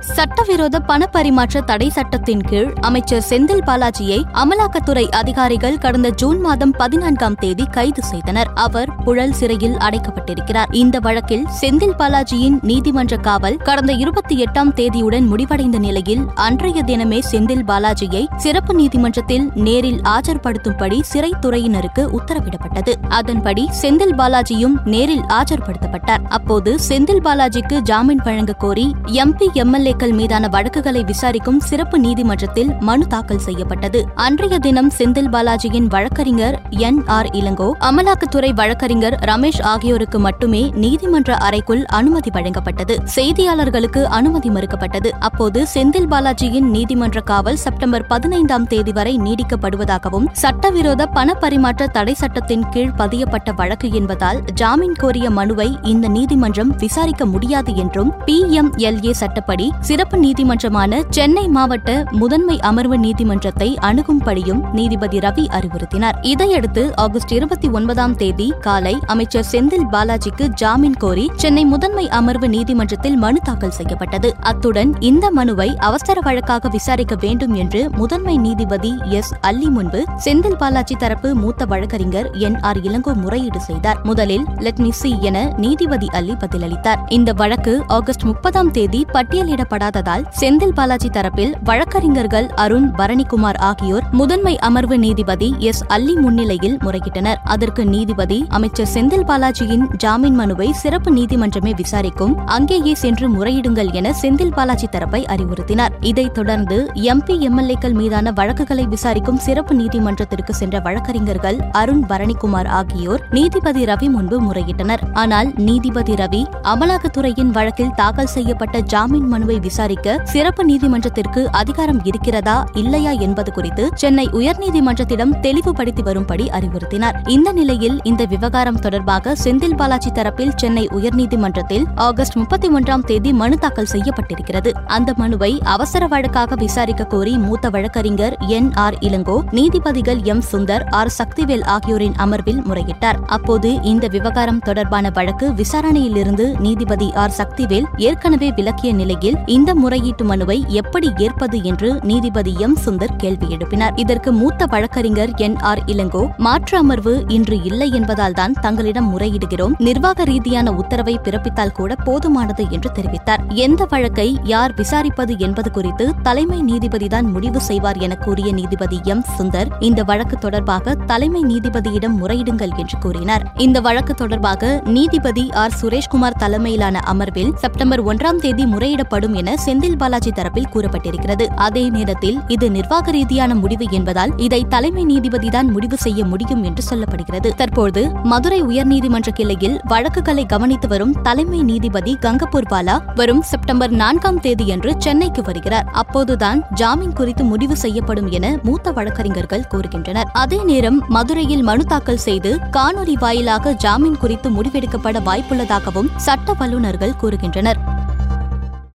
சட்டவிரோத பணப்பரிமாற்ற தடை சட்டத்தின் கீழ் அமைச்சர் செந்தில் பாலாஜியை அமலாக்கத்துறை அதிகாரிகள் கடந்த ஜூன் மாதம் பதினான்காம் தேதி கைது செய்தனர். அவர் புழல் சிறையில் அடைக்கப்பட்டிருக்கிறார். இந்த வழக்கில் செந்தில் பாலாஜியின் நீதிமன்ற காவல் கடந்த இருபத்தி எட்டாம் தேதியுடன் முடிவடைந்த நிலையில் அன்றைய தினமே செந்தில் பாலாஜியை சிறப்பு நீதிமன்றத்தில் நேரில் ஆஜர்படுத்தும்படி சிறைத்துறையினருக்கு உத்தரவிடப்பட்டது. அதன்படி செந்தில் பாலாஜியும் நேரில் ஆஜர்படுத்தப்பட்டார். அப்போது செந்தில் பாலாஜிக்கு ஜாமீன் வழங்க கோரி எம்பி எம்எல்ஏ எம்எல்ஏக்கள் மீதான வழக்குகளை விசாரிக்கும் சிறப்பு நீதிமன்றத்தில் மனு தாக்கல் செய்யப்பட்டது. அன்றைய தினம் செந்தில் பாலாஜியின் வழக்கறிஞர் என் ஆர் இளங்கோ அமலாக்கத்துறை வழக்கறிஞர் ரமேஷ் ஆகியோருக்கு மட்டுமே நீதிமன்ற அறைக்குள் அனுமதி வழங்கப்பட்டது. செய்தியாளர்களுக்கு அனுமதி மறுக்கப்பட்டது. அப்போது செந்தில் பாலாஜியின் நீதிமன்ற காவல் செப்டம்பர் பதினைந்தாம் தேதி வரை நீடிக்கப்படுவதாகவும் சட்டவிரோத பண பரிமாற்ற தடை சட்டத்தின் கீழ் பதியப்பட்ட வழக்கு என்பதால் ஜாமீன் கோரிய மனுவை இந்த நீதிமன்றம் விசாரிக்க முடியாது என்றும் பி எம் எல் ஏ சட்டப்படி சிறப்பு நீதிமன்றமான சென்னை மாவட்ட முதன்மை அமர்வு நீதிமன்றத்தை அணுகும்படியும் நீதிபதி ரவி அறிவுறுத்தினார். இதையடுத்து ஆகஸ்ட் இருபத்தி ஒன்பதாம் தேதி காலை அமைச்சர் செந்தில் பாலாஜிக்கு ஜாமீன் கோரி சென்னை முதன்மை அமர்வு நீதிமன்றத்தில் மனு தாக்கல் செய்யப்பட்டது. அத்துடன் இந்த மனுவை அவசர வழக்காக விசாரிக்க வேண்டும் என்று முதன்மை நீதிபதி எஸ் அல்லி முன்பு செந்தில் பாலாஜி தரப்பு மூத்த வழக்கறிஞர் என் ஆர் இளங்கோ முறையீடு செய்தார். முதலில் லெட் சி என நீதிபதி அல்லி பதிலளித்தார். இந்த வழக்கு ஆகஸ்ட் முப்பதாம் தேதி பட்டியலிட வெளியிடப்படாததால் செந்தில் பாலாஜி தரப்பில் வழக்கறிஞர்கள் அருண் பரணிக்குமார் ஆகியோர் முதன்மை அமர்வு நீதிபதி எஸ். அல்லி முன்னிலையில் முறையிட்டனர். அதற்கு நீதிபதி அமைச்சர் செந்தில் பாலாஜியின் ஜாமீன் மனுவை சிறப்பு நீதிமன்றமே விசாரிக்கும். அங்கேயே சென்று முறையிடுங்கள் என செந்தில் பாலாஜி தரப்பை அறிவுறுத்தினார். இதைத் தொடர்ந்து எம்பி எம்எல்ஏக்கள் மீதான வழக்குகளை விசாரிக்கும் சிறப்பு நீதிமன்றத்திற்கு சென்ற வழக்கறிஞர்கள் அருண் பரணிக்குமார் ஆகியோர் நீதிபதி ரவி முன்பு முறையிட்டனர். ஆனால் நீதிபதி ரவி அமலாக்கத்துறையின் வழக்கில் தாக்கல் செய்யப்பட்ட ஜாமீன் மனுவை விசாரிக்க சிறப்பு நீதிமன்றத்திற்கு அதிகாரம் இருக்கிறதா இல்லையா என்பது குறித்து சென்னை உயர்நீதிமன்றத்திடம் தெளிவுபடுத்தி வரும்படி அறிவுறுத்தினார். இந்த நிலையில் இந்த விவகாரம் தொடர்பாக செந்தில் பாலாஜி தரப்பில் சென்னை உயர்நீதிமன்றத்தில் ஆகஸ்ட் முப்பத்தி ஒன்றாம் தேதி மனு தாக்கல் செய்யப்பட்டிருக்கிறது. அந்த மனுவை அவசர வழக்காக விசாரிக்க கோரி மூத்த வழக்கறிஞர் என் ஆர் இளங்கோ நீதிபதிகள் எம் சுந்தர் ஆர் சக்திவேல் ஆகியோரின் அமர்வில் முறையிட்டார். அப்போது இந்த விவகாரம் தொடர்பான வழக்கு விசாரணையிலிருந்து நீதிபதி ஆர் சக்திவேல் ஏற்கனவே விலக்கிய நிலையில் இந்த முறையீட்டு மனுவை எப்படி ஏற்பது என்று நீதிபதி எம். சுந்தர் கேள்வி எழுப்பினார். இதற்கு மூத்த வழக்கறிஞர் என். ஆர். இளங்கோ மாற்று அமர்வு இன்று இல்லை என்பதால் தான் தங்களிடம் முறையிடுகிறோம். நிர்வாக ரீதியான உத்தரவை பிறப்பித்தால் கூட போதுமானது என்று தெரிவித்தார். எந்த வழக்கை யார் விசாரிப்பது என்பது குறித்து தலைமை நீதிபதிதான் முடிவு செய்வார் என கூறிய நீதிபதி எம். சுந்தர் இந்த வழக்கு தொடர்பாக தலைமை நீதிபதியிடம் முறையிடுங்கள் என்று கூறினார். இந்த வழக்கு தொடர்பாக நீதிபதி ஆர். சுரேஷ்குமார் தலைமையிலான அமர்வில் செப்டம்பர் ஒன்றாம் தேதி முறையிடப்படும் என செந்தில் பாலாஜி தரப்பில் கூறப்பட்டிருக்கிறது. அதே நேரத்தில் இது நிர்வாக ரீதியான முடிவு என்பதால் இதை தலைமை நீதிபதிதான் முடிவு செய்ய முடியும் என்று சொல்லப்படுகிறது. தற்போது மதுரை உயர்நீதிமன்ற கிளையில் வழக்குகளை கவனித்து வரும் தலைமை நீதிபதி கங்கப்பூர் பாலா வரும் செப்டம்பர் நான்காம் தேதியன்று சென்னைக்கு வருகிறார். அப்போதுதான் ஜாமீன் குறித்து முடிவு செய்யப்படும் என மூத்த வழக்கறிஞர்கள் கூறுகின்றனர். அதே நேரம் மதுரையில் மனு தாக்கல் செய்து காணொலி வாயிலாக ஜாமீன் குறித்து முடிவெடுக்கப்பட வாய்ப்புள்ளதாகவும் சட்ட வல்லுநர்கள் கூறுகின்றனர்.